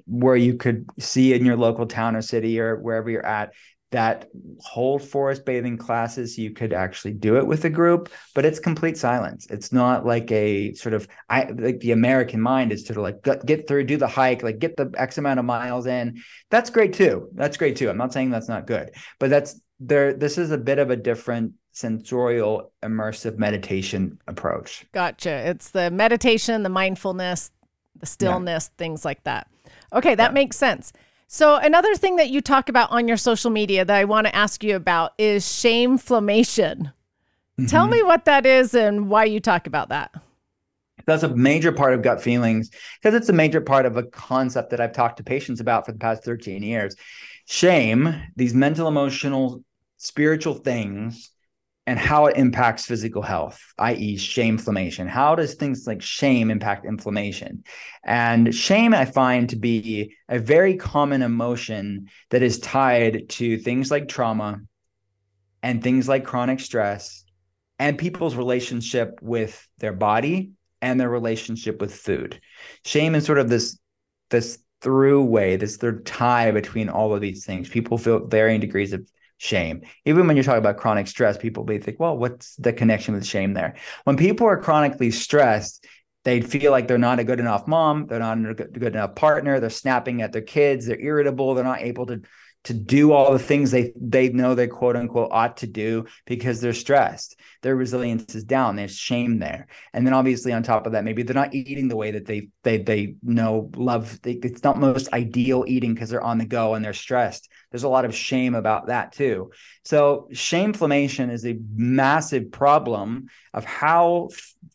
where you could see in your local town or city or wherever you're at that hold forest bathing classes you could actually do it with a group but it's complete silence it's not like a sort of i like the american mind is sort of like get through do the hike like get the x amount of miles in that's great too that's great too i'm not saying that's not good but that's there this is a bit of a different sensorial immersive meditation approach. Gotcha. It's the meditation, the mindfulness, the stillness, yeah. things like that. Okay, that yeah. makes sense. So another thing that you talk about on your social media that I want to ask you about is shameflammation. Mm-hmm. Tell me what that is and why you talk about that. That's a major part of gut feelings because it's a major part of a concept that I've talked to patients about for the past 13 years. Shame, these mental, emotional, spiritual things and how it impacts physical health, i.e., shame inflammation. How does things like shame impact inflammation? And shame, I find to be a very common emotion that is tied to things like trauma and things like chronic stress and people's relationship with their body and their relationship with food. Shame is sort of this this through way, this third tie between all of these things. People feel varying degrees of shame. Even when you're talking about chronic stress, people may think, well, what's the connection with shame there? When people are chronically stressed, they feel like they're not a good enough mom, they're not a good enough partner, they're snapping at their kids, they're irritable, they're not able to to do all the things they they know they quote unquote ought to do because they're stressed. Their resilience is down. There's shame there, and then obviously on top of that, maybe they're not eating the way that they they they know love. They, it's not most ideal eating because they're on the go and they're stressed. There's a lot of shame about that too. So shameflammation is a massive problem of how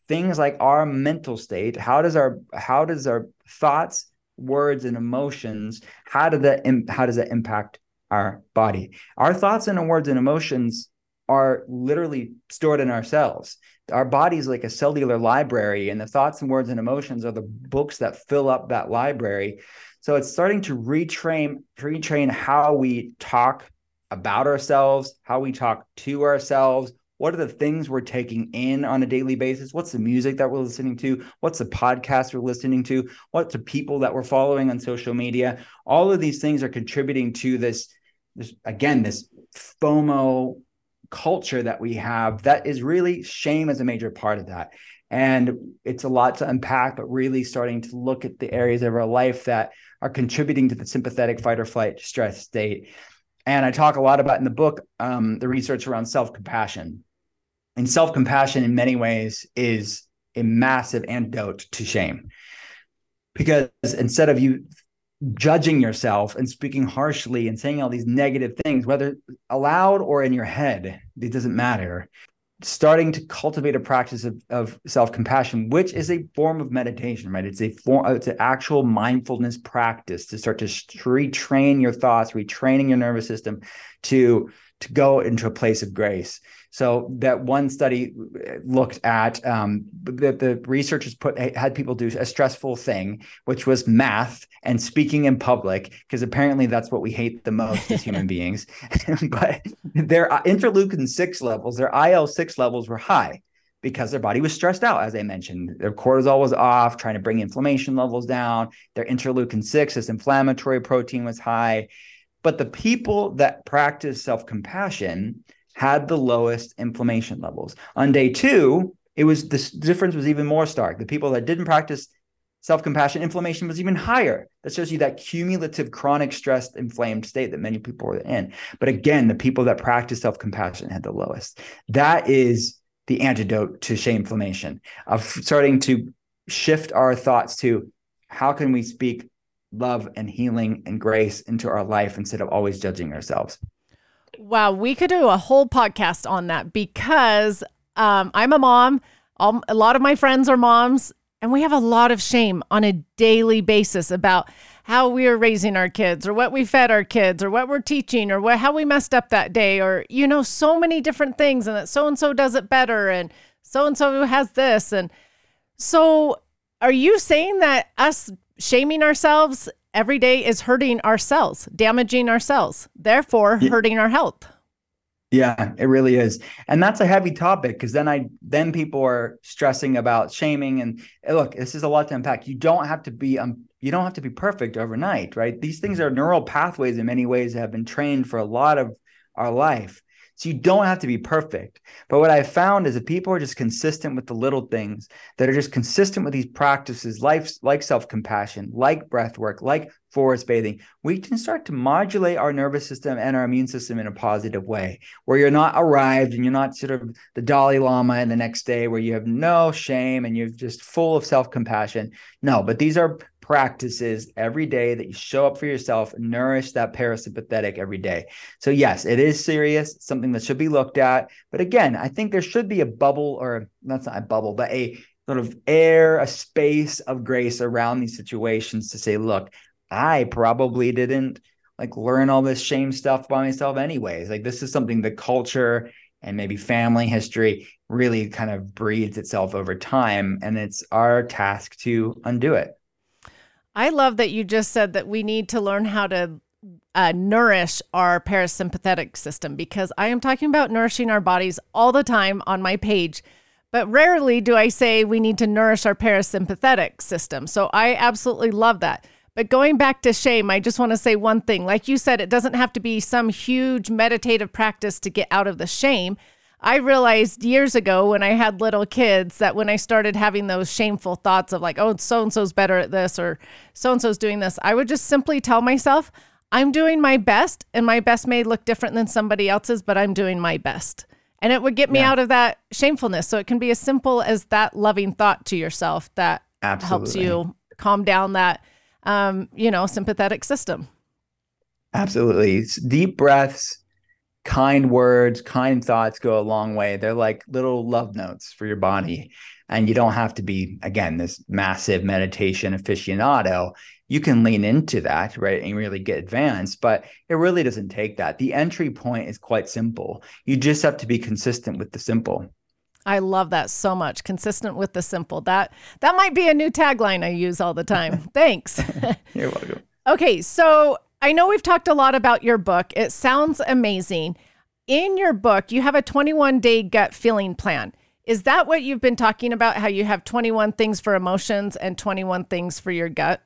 things like our mental state, how does our how does our thoughts words and emotions how does that how does that impact our body. Our thoughts and words and emotions are literally stored in ourselves. Our body is like a cellular library, and the thoughts and words and emotions are the books that fill up that library. So it's starting to retrain retrain how we talk about ourselves, how we talk to ourselves, what are the things we're taking in on a daily basis? What's the music that we're listening to? What's the podcast we're listening to? What's the people that we're following on social media? All of these things are contributing to this, this again, this FOMO culture that we have that is really shame as a major part of that. And it's a lot to unpack, but really starting to look at the areas of our life that are contributing to the sympathetic fight or flight stress state. And I talk a lot about in the book um, the research around self compassion and self compassion, in many ways, is a massive antidote to shame. Because instead of you judging yourself and speaking harshly and saying all these negative things, whether aloud or in your head, it doesn't matter. Starting to cultivate a practice of, of self-compassion, which is a form of meditation, right? It's a form, it's an actual mindfulness practice to start to retrain your thoughts, retraining your nervous system to to go into a place of grace. So that one study looked at um, the, the researchers put had people do a stressful thing, which was math and speaking in public, because apparently that's what we hate the most as human beings. but their interleukin six levels, their IL six levels were high because their body was stressed out, as I mentioned. Their cortisol was off, trying to bring inflammation levels down. Their interleukin six, this inflammatory protein, was high. But the people that practice self compassion had the lowest inflammation levels. On day two, it was the difference was even more stark. The people that didn't practice self-compassion, inflammation was even higher. That shows you that cumulative chronic stressed inflamed state that many people were in. But again, the people that practice self-compassion had the lowest. That is the antidote to shame inflammation of starting to shift our thoughts to how can we speak love and healing and grace into our life instead of always judging ourselves. Wow, we could do a whole podcast on that because um, I'm a mom. All, a lot of my friends are moms, and we have a lot of shame on a daily basis about how we are raising our kids, or what we fed our kids, or what we're teaching, or what, how we messed up that day, or you know, so many different things, and that so and so does it better, and so and so has this, and so. Are you saying that us shaming ourselves every day is hurting our cells, damaging our cells, therefore hurting our health. Yeah, it really is. And that's a heavy topic because then I then people are stressing about shaming and look, this is a lot to unpack. You don't have to be um you don't have to be perfect overnight, right? These things are neural pathways in many ways that have been trained for a lot of our life. So you don't have to be perfect. But what I've found is that people are just consistent with the little things that are just consistent with these practices, life, like self compassion, like breath work, like forest bathing. We can start to modulate our nervous system and our immune system in a positive way, where you're not arrived and you're not sort of the Dalai Lama in the next day where you have no shame and you're just full of self compassion. No, but these are practices every day that you show up for yourself, nourish that parasympathetic every day. So, yes, it is serious, something that should be looked at. But again, I think there should be a bubble, or that's not a bubble, but a sort of air, a space of grace around these situations to say, look, I probably didn't like learn all this shame stuff by myself, anyways. Like, this is something the culture and maybe family history really kind of breeds itself over time. And it's our task to undo it. I love that you just said that we need to learn how to uh, nourish our parasympathetic system because I am talking about nourishing our bodies all the time on my page. But rarely do I say we need to nourish our parasympathetic system. So I absolutely love that. But going back to shame, I just want to say one thing. Like you said, it doesn't have to be some huge meditative practice to get out of the shame. I realized years ago when I had little kids that when I started having those shameful thoughts of like, oh, so and so's better at this or so and so's doing this, I would just simply tell myself, I'm doing my best and my best may look different than somebody else's, but I'm doing my best. And it would get me yeah. out of that shamefulness. So it can be as simple as that loving thought to yourself that Absolutely. helps you calm down that, um, you know, sympathetic system. Absolutely. Deep breaths kind words, kind thoughts go a long way. They're like little love notes for your body. and you don't have to be again this massive meditation aficionado you can lean into that right and really get advanced but it really doesn't take that the entry point is quite simple you just have to be consistent with the simple I love that so much. Consistent with the simple. That that might be a new tagline I use all the time. Thanks. You're welcome. okay, so I know we've talked a lot about your book. It sounds amazing. In your book, you have a 21 day gut feeling plan. Is that what you've been talking about? How you have 21 things for emotions and 21 things for your gut?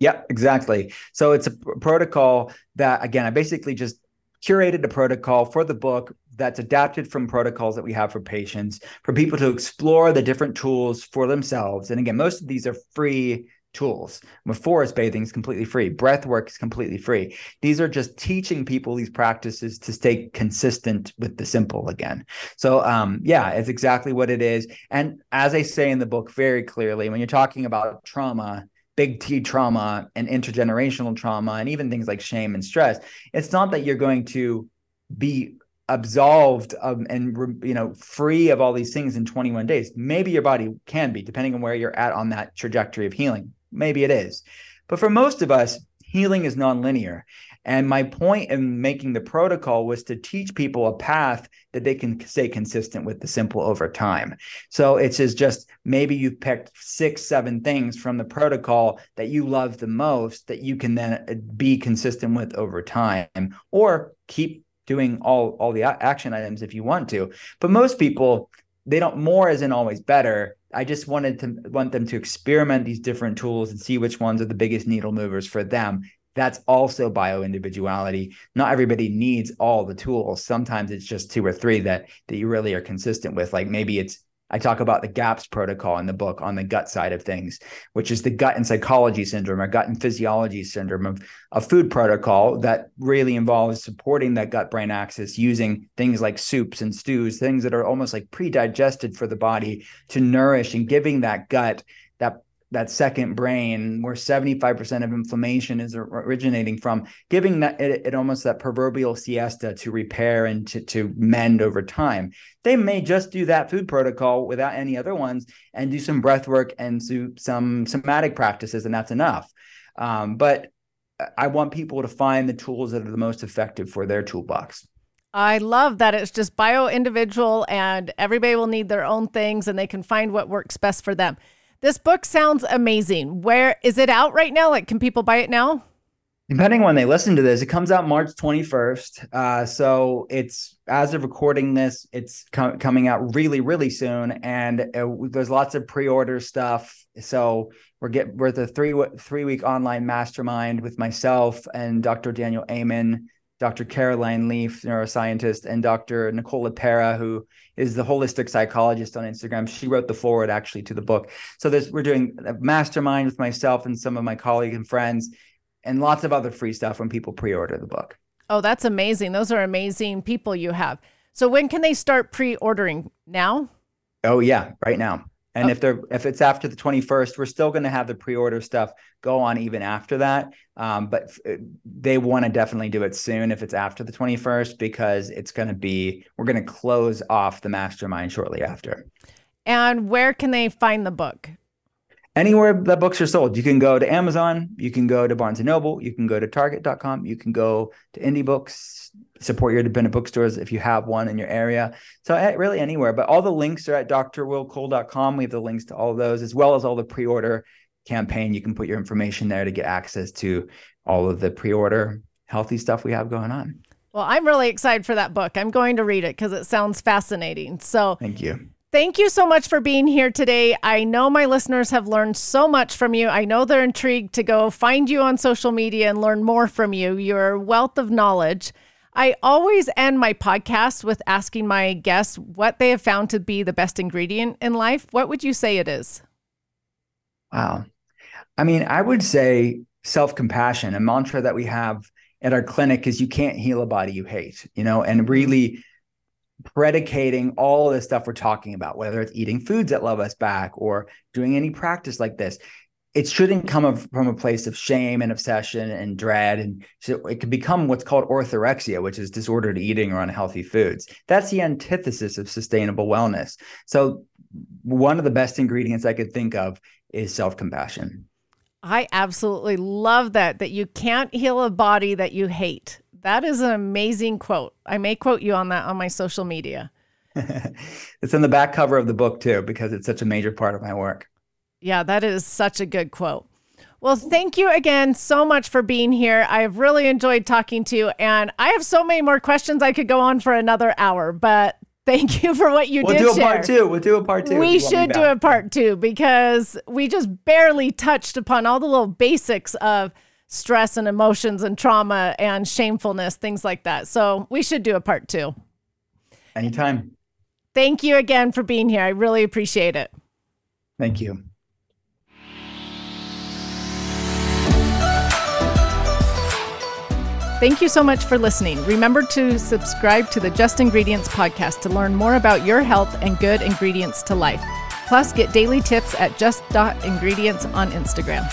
Yep, exactly. So it's a protocol that, again, I basically just curated a protocol for the book that's adapted from protocols that we have for patients for people to explore the different tools for themselves. And again, most of these are free tools. Forest bathing is completely free. Breath work is completely free. These are just teaching people these practices to stay consistent with the simple again. So um, yeah, it's exactly what it is. And as I say in the book very clearly, when you're talking about trauma, big T trauma and intergenerational trauma, and even things like shame and stress, it's not that you're going to be absolved and you know free of all these things in 21 days maybe your body can be depending on where you're at on that trajectory of healing Maybe it is. But for most of us, healing is nonlinear. And my point in making the protocol was to teach people a path that they can stay consistent with the simple over time. So it's just maybe you've picked six, seven things from the protocol that you love the most that you can then uh, be consistent with over time or keep doing all all the action items if you want to. But most people they don't more isn't always better I just wanted to want them to experiment these different tools and see which ones are the biggest needle movers for them. That's also bio individuality. Not everybody needs all the tools. Sometimes it's just two or three that that you really are consistent with. Like maybe it's I talk about the GAPS protocol in the book on the gut side of things, which is the gut and psychology syndrome or gut and physiology syndrome of a food protocol that really involves supporting that gut brain axis using things like soups and stews, things that are almost like pre digested for the body to nourish and giving that gut that that second brain where 75% of inflammation is originating from giving that it, it, almost that proverbial siesta to repair and to, to mend over time. They may just do that food protocol without any other ones and do some breath work and do some somatic practices and that's enough. Um, but i want people to find the tools that are the most effective for their toolbox. I love that it's just bio individual and everybody will need their own things and they can find what works best for them. This book sounds amazing. Where is it out right now? Like, can people buy it now? Depending on when they listen to this, it comes out March 21st. Uh, so it's as of recording this, it's com- coming out really, really soon, and uh, there's lots of pre-order stuff. So we're get we're the three three week online mastermind with myself and Dr. Daniel Amen Dr. Caroline Leaf, neuroscientist, and Dr. Nicole LePera, who is the holistic psychologist on Instagram. She wrote the forward actually to the book. So this we're doing a mastermind with myself and some of my colleagues and friends, and lots of other free stuff when people pre-order the book. Oh, that's amazing. Those are amazing people you have. So when can they start pre-ordering? Now? Oh yeah, right now. And oh. if they're if it's after the 21st, we're still going to have the pre-order stuff go on even after that. Um, but f- they want to definitely do it soon if it's after the 21st because it's going to be we're going to close off the mastermind shortly after. And where can they find the book? Anywhere that books are sold. You can go to Amazon, you can go to Barnes and Noble, you can go to Target.com, you can go to Indie Books, support your independent bookstores if you have one in your area. So eh, really anywhere, but all the links are at drwillcole.com. We have the links to all of those as well as all the pre-order campaign. You can put your information there to get access to all of the pre-order healthy stuff we have going on. Well, I'm really excited for that book. I'm going to read it because it sounds fascinating. So thank you. Thank you so much for being here today. I know my listeners have learned so much from you. I know they're intrigued to go find you on social media and learn more from you. Your wealth of knowledge. I always end my podcast with asking my guests what they have found to be the best ingredient in life. What would you say it is? Wow. I mean, I would say self compassion, a mantra that we have at our clinic is you can't heal a body you hate, you know, and really predicating all of the stuff we're talking about, whether it's eating foods that love us back or doing any practice like this. it shouldn't come from a place of shame and obsession and dread. And so it can become what's called orthorexia which is disordered eating or unhealthy foods. That's the antithesis of sustainable wellness. So one of the best ingredients i could think of is self-compassion. I absolutely love that that you can't heal a body that you hate that is an amazing quote i may quote you on that on my social media it's in the back cover of the book too because it's such a major part of my work yeah, that is such a good quote. Well, thank you again so much for being here. I've really enjoyed talking to you, and I have so many more questions. I could go on for another hour, but thank you for what you we'll did. We'll do a share. part two. We'll do a part two. We should do a part two because we just barely touched upon all the little basics of stress and emotions and trauma and shameflammation, things like that. So we should do a part two. Anytime. Thank you again for being here. I really appreciate it. Thank you. Thank you so much for listening. Remember to subscribe to the Just Ingredients podcast to learn more about your health and good ingredients to life. Plus, get daily tips at just.ingredients on Instagram.